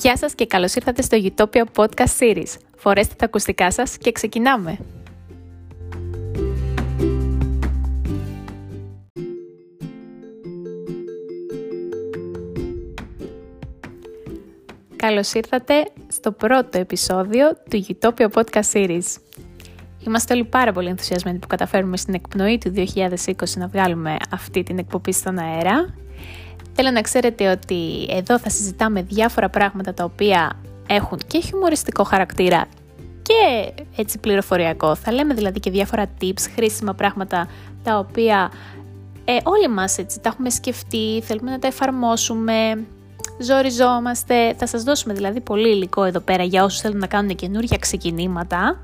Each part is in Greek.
Γεια σας και καλώς ήρθατε στο Utopia Podcast Series. Φορέστε τα ακουστικά σας και ξεκινάμε! Καλώς ήρθατε στο πρώτο επεισόδιο του Utopia Podcast Series. Είμαστε όλοι πάρα πολύ ενθουσιασμένοι που καταφέρουμε στην εκπνοή του 2020 να βγάλουμε αυτή την εκπομπή στον αέρα Θέλω να ξέρετε ότι εδώ θα συζητάμε διάφορα πράγματα τα οποία έχουν και χιουμοριστικό χαρακτήρα και έτσι πληροφοριακό. Θα λέμε δηλαδή και διάφορα tips, χρήσιμα πράγματα τα οποία ε, όλοι μας έτσι τα έχουμε σκεφτεί, θέλουμε να τα εφαρμόσουμε, ζοριζόμαστε. Θα σας δώσουμε δηλαδή πολύ υλικό εδώ πέρα για όσους θέλουν να κάνουν καινούργια ξεκινήματα.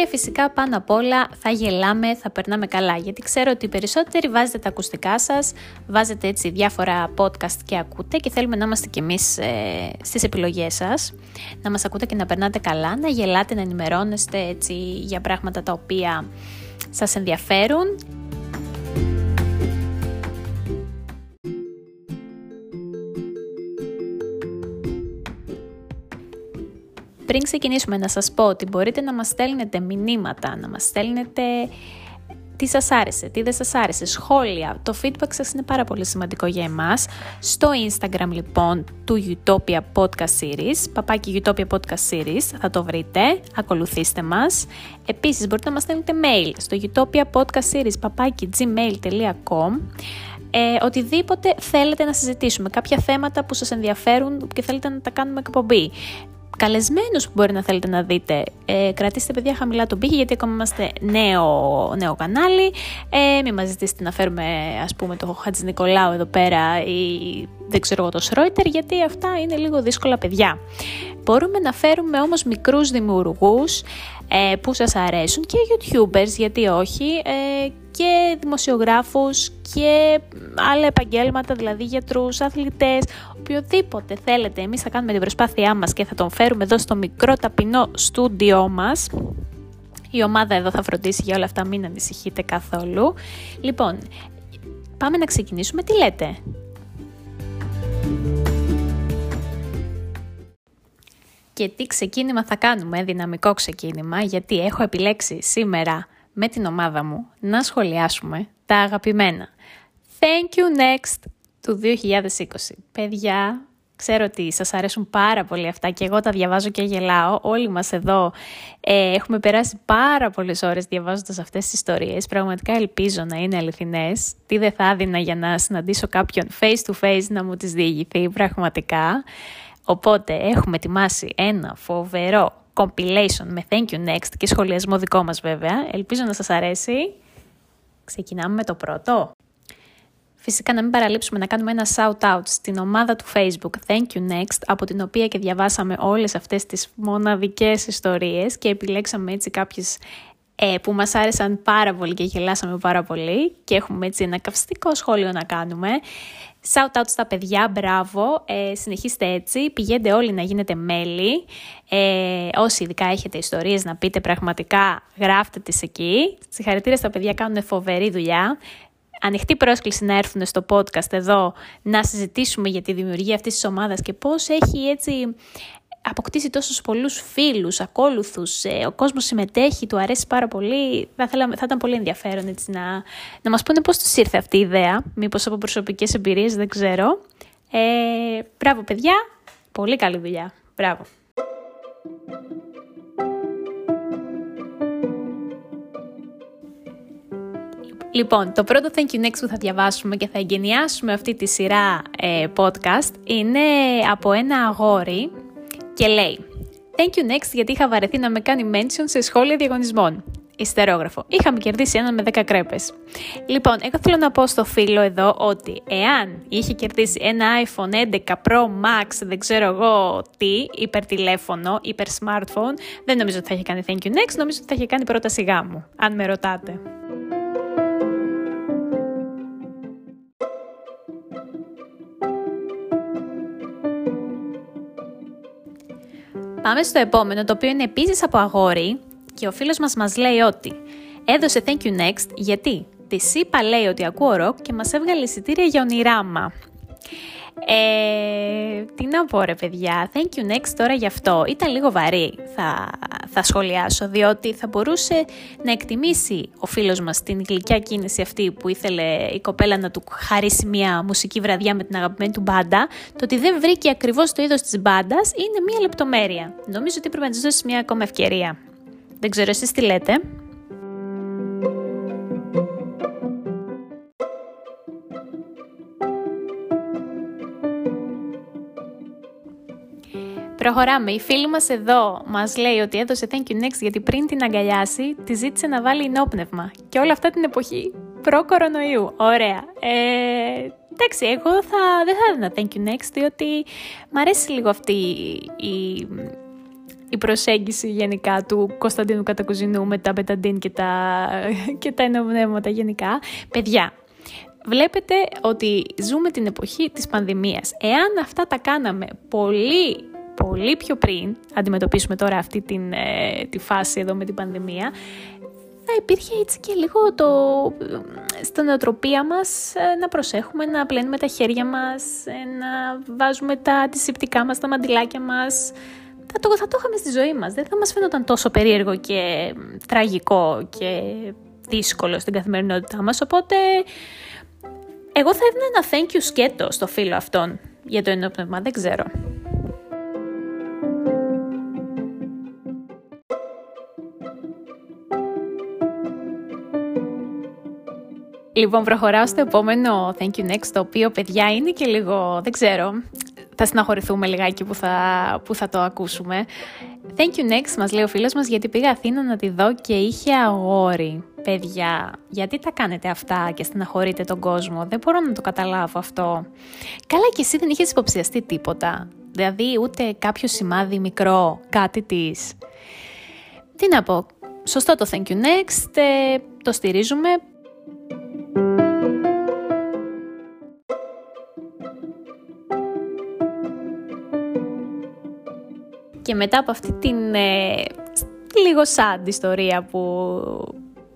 Και φυσικά πάνω απ' όλα θα γελάμε, θα περνάμε καλά γιατί ξέρω ότι οι περισσότεροι βάζετε τα ακουστικά σας, βάζετε έτσι διάφορα podcast και ακούτε και θέλουμε να είμαστε κι εμείς ε, στις επιλογές σας, να μας ακούτε και να περνάτε καλά, να γελάτε, να ενημερώνεστε έτσι για πράγματα τα οποία σας ενδιαφέρουν Πριν ξεκινήσουμε να σας πω ότι μπορείτε να μας στέλνετε μηνύματα, να μας στέλνετε τι σας άρεσε, τι δεν σας άρεσε, σχόλια. Το feedback σας είναι πάρα πολύ σημαντικό για εμάς. Στο Instagram λοιπόν του Utopia Podcast Series, παπάκι Utopia Podcast Series, θα το βρείτε, ακολουθήστε μας. Επίσης μπορείτε να μας στέλνετε mail στο Utopia Podcast Series, παπάκι gmail.com ε, οτιδήποτε θέλετε να συζητήσουμε, κάποια θέματα που σας ενδιαφέρουν και θέλετε να τα κάνουμε εκπομπή καλεσμένους που μπορεί να θέλετε να δείτε. Ε, κρατήστε παιδιά χαμηλά τον πύχη γιατί ακόμα είμαστε νέο, νέο κανάλι. Ε, μην μας ζητήσετε να φέρουμε ας πούμε το Χατζης Νικολάου εδώ πέρα ή δεν ξέρω εγώ το Σρόιτερ γιατί αυτά είναι λίγο δύσκολα παιδιά. Μπορούμε να φέρουμε όμως μικρούς δημιουργούς ε, που σας αρέσουν και YouTubers γιατί όχι ε, και δημοσιογράφους και άλλα επαγγέλματα, δηλαδή γιατρούς, αθλητές, οποιοδήποτε θέλετε. Εμείς θα κάνουμε την προσπάθειά μας και θα τον φέρουμε εδώ στο μικρό ταπεινό στούντιό μας. Η ομάδα εδώ θα φροντίσει για όλα αυτά, μην ανησυχείτε καθόλου. Λοιπόν, πάμε να ξεκινήσουμε. Τι λέτε; Και τι ξεκίνημα θα κάνουμε, δυναμικό ξεκίνημα, γιατί έχω επιλέξει σήμερα με την ομάδα μου να σχολιάσουμε τα αγαπημένα Thank You Next του 2020. Παιδιά, ξέρω ότι σας αρέσουν πάρα πολύ αυτά και εγώ τα διαβάζω και γελάω. Όλοι μας εδώ ε, έχουμε περάσει πάρα πολλές ώρες διαβάζοντας αυτές τις ιστορίες. Πραγματικά ελπίζω να είναι αληθινές. Τι δεν θα έδινα για να συναντήσω κάποιον face to face να μου τις διηγηθεί πραγματικά. Οπότε έχουμε ετοιμάσει ένα φοβερό compilation με Thank You Next και σχολιασμό δικό μας βέβαια. Ελπίζω να σας αρέσει. Ξεκινάμε με το πρώτο. Φυσικά να μην παραλείψουμε να κάνουμε ένα shout-out στην ομάδα του Facebook Thank You Next, από την οποία και διαβάσαμε όλες αυτές τις μοναδικές ιστορίες και επιλέξαμε έτσι κάποιες ε, που μας άρεσαν πάρα πολύ και γελάσαμε πάρα πολύ και έχουμε έτσι ένα καυστικό σχόλιο να κάνουμε. Shout out στα παιδιά, μπράβο, ε, συνεχίστε έτσι, πηγαίνετε όλοι να γίνετε μέλη. Ε, όσοι ειδικά έχετε ιστορίες να πείτε πραγματικά, γράφτε τις εκεί. Συγχαρητήρια στα παιδιά, κάνουν φοβερή δουλειά. Ανοιχτή πρόσκληση να έρθουν στο podcast εδώ να συζητήσουμε για τη δημιουργία αυτής της ομάδας και πώς έχει έτσι αποκτήσει τόσους πολλούς φίλους, ακόλουθους, ε, ο κόσμος συμμετέχει, του αρέσει πάρα πολύ. Θα, θέλαμε, θα ήταν πολύ ενδιαφέρον έτσι, να, να μας πούνε πώς τους ήρθε αυτή η ιδέα, μήπως από προσωπικές εμπειρίες, δεν ξέρω. Ε, μπράβο παιδιά, πολύ καλή δουλειά. Μπράβο. Λοιπόν, το πρώτο Thank You Next που θα διαβάσουμε και θα εγκαινιάσουμε αυτή τη σειρά ε, podcast είναι από ένα αγόρι και λέει Thank you next γιατί είχα βαρεθεί να με κάνει mention σε σχόλια διαγωνισμών. Ιστερόγραφο. Είχαμε κερδίσει έναν με 10 κρέπες. Λοιπόν, εγώ θέλω να πω στο φίλο εδώ ότι εάν είχε κερδίσει ένα iPhone 11 Pro Max, δεν ξέρω εγώ τι, υπερτηλέφωνο, υπερ smartphone, δεν νομίζω ότι θα είχε κάνει thank you next, νομίζω ότι θα είχε κάνει πρόταση γάμου, αν με ρωτάτε. Πάμε στο επόμενο, το οποίο είναι επίσης από αγόρι και ο φίλος μας μας λέει ότι Έδωσε thank you next γιατί; Τη είπα λέει ότι ακούω ροκ και μας έβγαλε εισιτήρια για ονειράμα. Ε, τι να πω ρε παιδιά, thank you next τώρα γι' αυτό. Ήταν λίγο βαρύ θα, θα σχολιάσω, διότι θα μπορούσε να εκτιμήσει ο φίλος μας την γλυκιά κίνηση αυτή που ήθελε η κοπέλα να του χαρίσει μια μουσική βραδιά με την αγαπημένη του μπάντα. Το ότι δεν βρήκε ακριβώς το είδος της μπάντας είναι μια λεπτομέρεια. Νομίζω ότι πρέπει να της δώσεις μια ακόμα ευκαιρία. Δεν ξέρω εσείς τι λέτε; Προχωράμε. Η φίλη μας εδώ μας λέει ότι έδωσε thank you next γιατί πριν την αγκαλιάσει τη ζήτησε να βάλει ενόπνευμα. Και όλα αυτά την εποχή προ-κορονοϊού. Ωραία. Ε, εντάξει, εγώ θα, δεν θα έδινα thank you next διότι μ' αρέσει λίγο αυτή η, η προσέγγιση γενικά του Κωνσταντίνου Κατακουζινού με τα μπεταντίν και τα, και τα ενοπνεύματα γενικά. Παιδιά, Βλέπετε ότι ζούμε την εποχή της πανδημίας. Εάν αυτά τα κάναμε πολύ πολύ πιο πριν αντιμετωπίσουμε τώρα αυτή την, ε, τη φάση εδώ με την πανδημία, θα υπήρχε έτσι και λίγο το, στην νοοτροπία μας ε, να προσέχουμε, να πλένουμε τα χέρια μας, ε, να βάζουμε τα αντισηπτικά μας, τα μαντιλάκια μας. Θα το, θα το είχαμε στη ζωή μας, δεν θα μας φαίνονταν τόσο περίεργο και τραγικό και δύσκολο στην καθημερινότητά μας, οπότε εγώ θα έδινα ένα thank you σκέτο στο φίλο αυτόν για το ενόπνευμα, δεν ξέρω. Λοιπόν, προχωράω στο επόμενο Thank you next, το οποίο παιδιά είναι και λίγο, δεν ξέρω, θα συναχωρηθούμε λιγάκι που θα, που θα το ακούσουμε. Thank you next, μας λέει ο φίλος μας, γιατί πήγα Αθήνα να τη δω και είχε αγόρι. Παιδιά, γιατί τα κάνετε αυτά και στεναχωρείτε τον κόσμο, δεν μπορώ να το καταλάβω αυτό. Καλά και εσύ δεν είχες υποψιαστεί τίποτα, δηλαδή ούτε κάποιο σημάδι μικρό, κάτι της. Τι να πω, σωστό το thank you next, ε, το στηρίζουμε, Και μετά από αυτή την ε, λίγο sad ιστορία που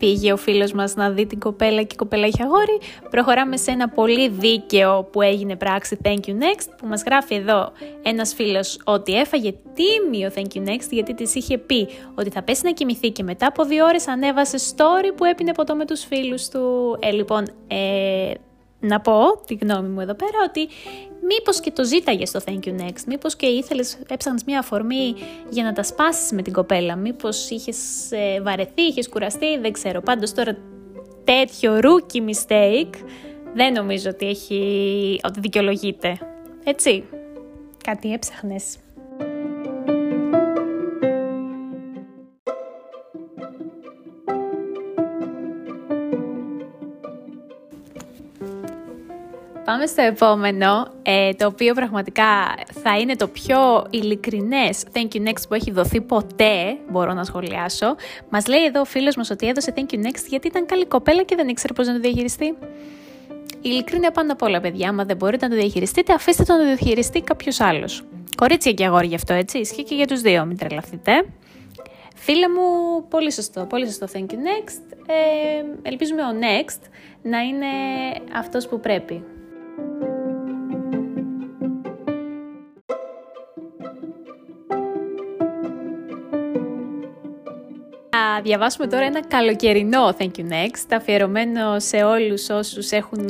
πήγε ο φίλος μας να δει την κοπέλα και η κοπέλα είχε αγόρι, προχωράμε σε ένα πολύ δίκαιο που έγινε πράξη Thank You Next, που μας γράφει εδώ ένας φίλος ότι έφαγε τίμιο Thank You Next γιατί της είχε πει ότι θα πέσει να κοιμηθεί και μετά από δύο ώρες ανέβασε story που έπινε ποτό με τους φίλους του. Ε, λοιπόν, ε, να πω τη γνώμη μου εδώ πέρα ότι μήπως και το ζήταγες στο Thank You Next, μήπως και ήθελες, έψαχνες μια αφορμή για να τα σπάσεις με την κοπέλα, μήπως είχες ε, βαρεθεί, είχες κουραστεί, δεν ξέρω. Πάντως τώρα τέτοιο rookie mistake δεν νομίζω ότι, έχει, ότι δικαιολογείται. Έτσι, κάτι έψαχνες. Πάμε στο επόμενο, ε, το οποίο πραγματικά θα είναι το πιο ειλικρινές thank you next που έχει δοθεί ποτέ, μπορώ να σχολιάσω. Μας λέει εδώ ο φίλος μας ότι έδωσε thank you next γιατί ήταν καλή κοπέλα και δεν ήξερε πώς να το διαχειριστεί. Η ειλικρίνεια πάνω απ' όλα, παιδιά. Άμα δεν μπορείτε να το διαχειριστείτε, αφήστε το να το διαχειριστεί κάποιος άλλος. Κορίτσια και αγόρια γι' αυτό, έτσι. Ισχύει και για τους δύο, μην τρελαθείτε. Φίλε μου, πολύ σωστό, πολύ σωστό thank you next. Ε, ελπίζουμε ο next να είναι αυτός που πρέπει. Θα διαβάσουμε τώρα ένα καλοκαιρινό Thank You Next, αφιερωμένο σε όλους όσους έχουν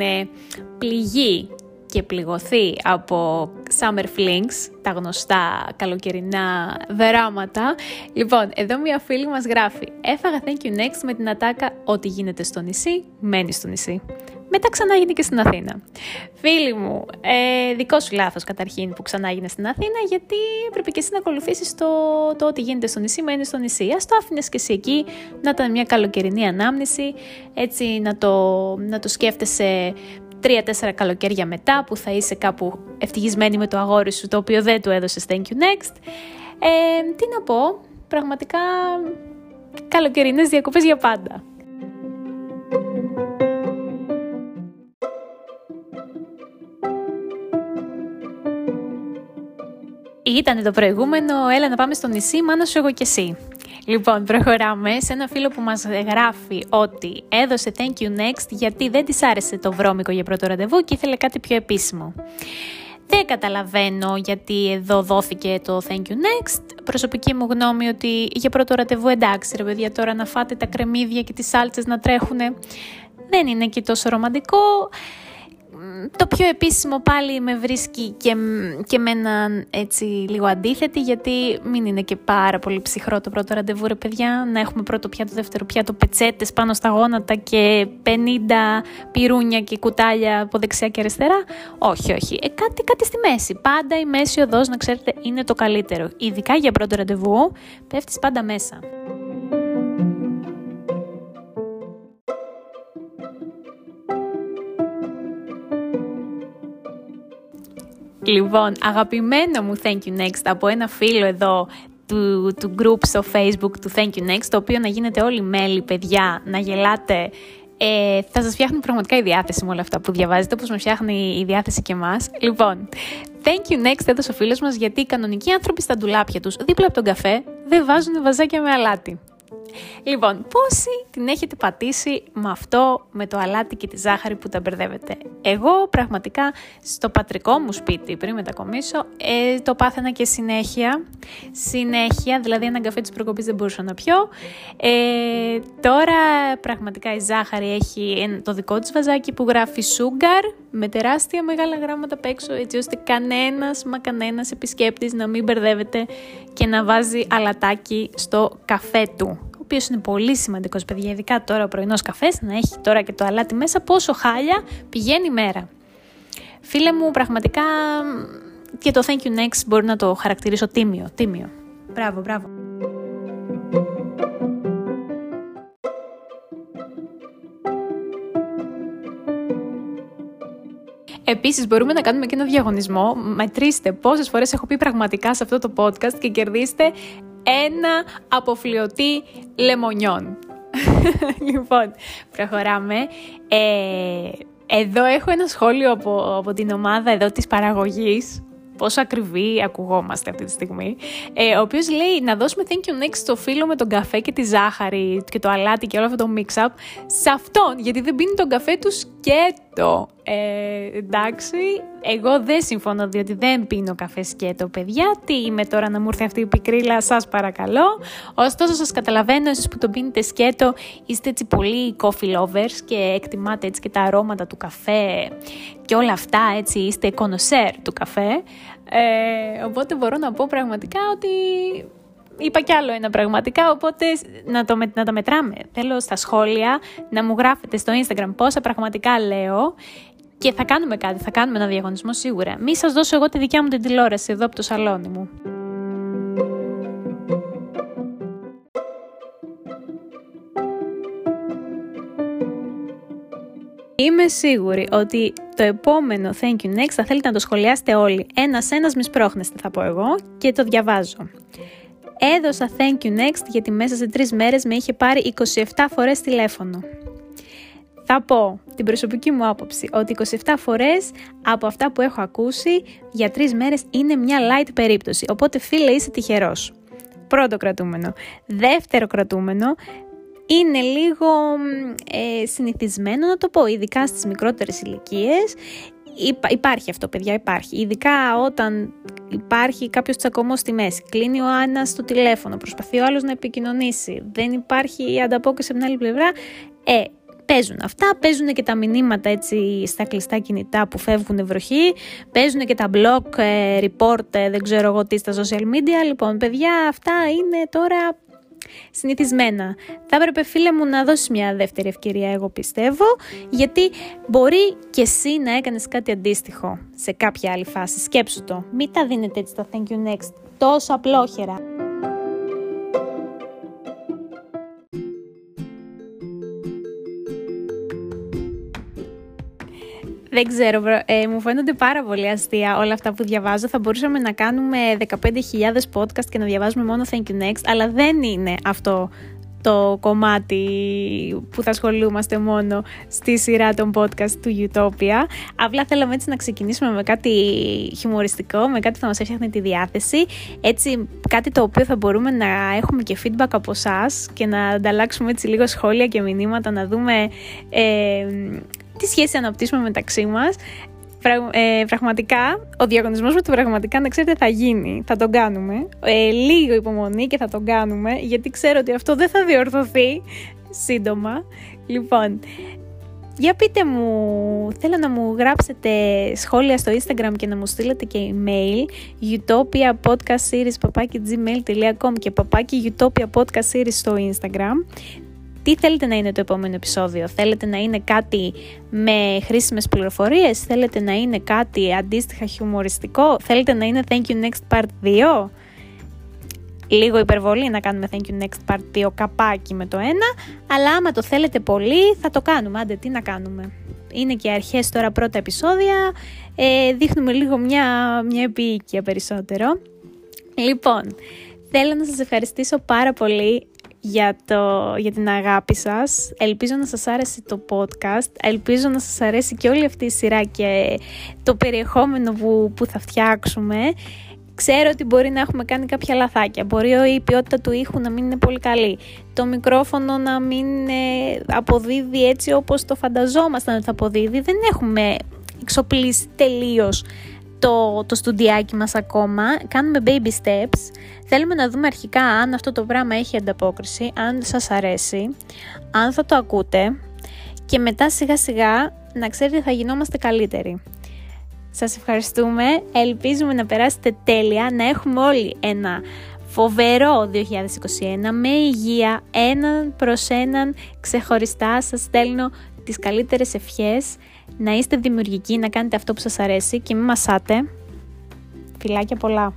πληγεί και πληγωθεί από Summer Flings, τα γνωστά καλοκαιρινά δράματα. Λοιπόν, εδώ μια φίλη μας γράφει «Έφαγα Thank You Next με την ατάκα «Ό,τι γίνεται στο νησί, μένει στο νησί». Μετά ξανά έγινε και στην Αθήνα. Φίλοι μου, ε, δικό σου λάθος καταρχήν που ξανά έγινε στην Αθήνα, γιατί έπρεπε και εσύ να ακολουθήσεις το, το ότι γίνεται στο νησί, μένει στο νησί. Α το άφηνες και εσύ εκεί, να ήταν μια καλοκαιρινή ανάμνηση, έτσι να το, να το σκέφτεσαι τρία-τέσσερα καλοκαίρια μετά που θα είσαι κάπου ευτυχισμένη με το αγόρι σου το οποίο δεν του έδωσες thank you next. Ε, τι να πω, πραγματικά καλοκαιρινές διακοπές για πάντα. Ήταν το προηγούμενο, έλα να πάμε στο νησί, μάνα σου εγώ και εσύ. Λοιπόν, προχωράμε σε ένα φίλο που μας γράφει ότι έδωσε thank you next γιατί δεν της άρεσε το βρώμικο για πρώτο ραντεβού και ήθελε κάτι πιο επίσημο. Δεν καταλαβαίνω γιατί εδώ δόθηκε το thank you next. Προσωπική μου γνώμη ότι για πρώτο ραντεβού εντάξει ρε παιδιά τώρα να φάτε τα κρεμμύδια και τις σάλτσες να τρέχουν δεν είναι και τόσο ρομαντικό το πιο επίσημο πάλι με βρίσκει και, και με έναν έτσι λίγο αντίθετη γιατί μην είναι και πάρα πολύ ψυχρό το πρώτο ραντεβού ρε παιδιά να έχουμε πρώτο πιάτο, δεύτερο πιάτο, πετσέτες πάνω στα γόνατα και 50 πυρούνια και κουτάλια από δεξιά και αριστερά. Όχι, όχι. Ε, κάτι, κάτι στη μέση. Πάντα η μέση οδός να ξέρετε είναι το καλύτερο. Ειδικά για πρώτο ραντεβού πέφτεις πάντα μέσα. Λοιπόν, αγαπημένο μου Thank You Next από ένα φίλο εδώ του, του group στο facebook του Thank You Next, το οποίο να γίνετε όλοι μέλη, παιδιά, να γελάτε. Ε, θα σας φτιάχνει πραγματικά η διάθεση με όλα αυτά που διαβάζετε, όπως με φτιάχνει η διάθεση και εμάς. Λοιπόν, Thank You Next έδωσε ο φίλος μας γιατί οι κανονικοί άνθρωποι στα ντουλάπια τους, δίπλα από τον καφέ, δεν βάζουν βαζάκια με αλάτι. Λοιπόν, πόσοι την έχετε πατήσει με αυτό, με το αλάτι και τη ζάχαρη που τα μπερδεύετε; Εγώ πραγματικά στο πατρικό μου σπίτι πριν μετακομίσω ε, το πάθαινα και συνέχεια. Συνέχεια, δηλαδή έναν καφέ της προκοπής δεν μπορούσα να πιω. Ε, τώρα πραγματικά η ζάχαρη έχει το δικό της βαζάκι που γράφει sugar με τεράστια μεγάλα γράμματα απ' έξω έτσι ώστε κανένας μα κανένας επισκέπτης να μην μπερδεύεται και να βάζει αλατάκι στο καφέ του ο οποίος είναι πολύ σημαντικός, παιδιά, ειδικά τώρα ο πρωινός καφές, να έχει τώρα και το αλάτι μέσα, πόσο χάλια πηγαίνει η μέρα. Φίλε μου, πραγματικά και το thank you next μπορεί να το χαρακτηρίσω τίμιο. Τίμιο. Μπράβο, μπράβο. Επίσης, μπορούμε να κάνουμε και ένα διαγωνισμό. Μετρήστε πόσες φορές έχω πει πραγματικά σε αυτό το podcast και κερδίστε ένα αποφλειωτή λεμονιών. λοιπόν, προχωράμε. Ε, εδώ έχω ένα σχόλιο από, από την ομάδα εδώ της παραγωγής πόσο ακριβή ακουγόμαστε αυτή τη στιγμή. Ε, ο οποίος λέει να δώσουμε thank you next στο φίλο με τον καφέ και τη ζάχαρη και το αλάτι και όλο αυτό το mix-up σε αυτόν, γιατί δεν πίνει τον καφέ τους σκέτο. Ε, εντάξει, εγώ δεν συμφωνώ διότι δεν πίνω καφέ σκέτο, παιδιά. Τι είμαι τώρα να μου έρθει αυτή η πικρίλα, σας παρακαλώ. Ωστόσο, σας καταλαβαίνω, εσείς που τον πίνετε σκέτο, είστε έτσι πολύ coffee lovers και εκτιμάτε έτσι και τα αρώματα του καφέ και όλα αυτά, έτσι είστε κονοσέρ του καφέ. Ε, οπότε μπορώ να πω πραγματικά ότι είπα κι άλλο ένα πραγματικά, οπότε να, το, να τα μετράμε. Θέλω στα σχόλια να μου γράφετε στο Instagram πόσα πραγματικά λέω και θα κάνουμε κάτι, θα κάνουμε ένα διαγωνισμό σίγουρα. Μη σας δώσω εγώ τη δικιά μου την τηλεόραση εδώ από το σαλόνι μου. Είμαι σίγουρη ότι το επόμενο Thank you next θα θέλετε να το σχολιάσετε όλοι. Ένας-ένας μη σπρώχνεστε θα πω εγώ και το διαβάζω. Έδωσα thank you next γιατί μέσα σε τρεις μέρες με είχε πάρει 27 φορές τηλέφωνο. Θα πω την προσωπική μου άποψη ότι 27 φορές από αυτά που έχω ακούσει για τρεις μέρες είναι μια light περίπτωση. Οπότε φίλε είσαι τυχερός. Πρώτο κρατούμενο. Δεύτερο κρατούμενο, είναι λίγο ε, συνηθισμένο να το πω, ειδικά στις μικρότερες ηλικίες. Υπάρχει αυτό, παιδιά, υπάρχει. Ειδικά όταν υπάρχει κάποιος τσακωμός στη μέση. Κλείνει ο Άννας το τηλέφωνο, προσπαθεί ο άλλος να επικοινωνήσει. Δεν υπάρχει ανταπόκριση από την άλλη πλευρά. Ε, παίζουν αυτά, παίζουν και τα μηνύματα έτσι στα κλειστά κινητά που φεύγουν βροχή, παίζουν και τα blog, ε, report, ε, δεν ξέρω εγώ τι στα social media. Λοιπόν, παιδιά, αυτά είναι τώρα συνηθισμένα. Θα έπρεπε φίλε μου να δώσεις μια δεύτερη ευκαιρία εγώ πιστεύω γιατί μπορεί και εσύ να έκανες κάτι αντίστοιχο σε κάποια άλλη φάση. Σκέψου το. Μην τα δίνετε έτσι τα thank you next τόσο απλόχερα. Δεν ξέρω, ε, μου φαίνονται πάρα πολύ αστεία όλα αυτά που διαβάζω. Θα μπορούσαμε να κάνουμε 15.000 podcast και να διαβάζουμε μόνο Thank you next, αλλά δεν είναι αυτό το κομμάτι που θα ασχολούμαστε μόνο στη σειρά των podcast του Utopia. Απλά θέλαμε έτσι να ξεκινήσουμε με κάτι χιουμοριστικό, με κάτι που θα μας έφτιαχνε τη διάθεση. Έτσι κάτι το οποίο θα μπορούμε να έχουμε και feedback από εσά και να ανταλλάξουμε έτσι λίγο σχόλια και μηνύματα, να δούμε ε, τι σχέση αναπτύσσουμε μεταξύ μας. Ε, πραγματικά, ο διαγωνισμός με το πραγματικά να ξέρετε θα γίνει, θα τον κάνουμε. Ε, λίγο υπομονή και θα τον κάνουμε, γιατί ξέρω ότι αυτό δεν θα διορθωθεί σύντομα. Λοιπόν, για πείτε μου, θέλω να μου γράψετε σχόλια στο Instagram και να μου στείλετε και email utopia podcast series και papaki utopia podcast series στο Instagram τι θέλετε να είναι το επόμενο επεισόδιο; Θέλετε να είναι κάτι με χρήσιμες πληροφορίες, θέλετε να είναι κάτι αντίστοιχα χιουμοριστικό, θέλετε να είναι Thank you next part 2. Λίγο υπερβολή να κάνουμε Thank you next part 2 καπάκι με το ένα, αλλά άμα το θέλετε πολύ θα το κάνουμε. Άντε τι να κάνουμε. Είναι και αρχές τώρα πρώτα επεισόδια, ε, δείχνουμε λίγο μια, μια επίοικια περισσότερο. Λοιπόν, θέλω να σας ευχαριστήσω πάρα πολύ για, το, για την αγάπη σας. Ελπίζω να σας άρεσε το podcast. Ελπίζω να σας αρέσει και όλη αυτή η σειρά και το περιεχόμενο που, που θα φτιάξουμε. Ξέρω ότι μπορεί να έχουμε κάνει κάποια λαθάκια. Μπορεί η ποιότητα του ήχου να μην είναι πολύ καλή. Το μικρόφωνο να μην ε, αποδίδει έτσι όπως το φανταζόμασταν ότι θα αποδίδει. Δεν έχουμε εξοπλίσει τελείως το, το στουντιάκι μας ακόμα, κάνουμε baby steps, θέλουμε να δούμε αρχικά αν αυτό το πράγμα έχει ανταπόκριση, αν σας αρέσει, αν θα το ακούτε και μετά σιγά σιγά να ξέρετε θα γινόμαστε καλύτεροι. Σας ευχαριστούμε, ελπίζουμε να περάσετε τέλεια, να έχουμε όλοι ένα φοβερό 2021 με υγεία, έναν προς έναν ξεχωριστά. Σας στέλνω τις καλύτερες ευχές να είστε δημιουργικοί, να κάνετε αυτό που σας αρέσει και μην μασάτε. Φιλάκια πολλά!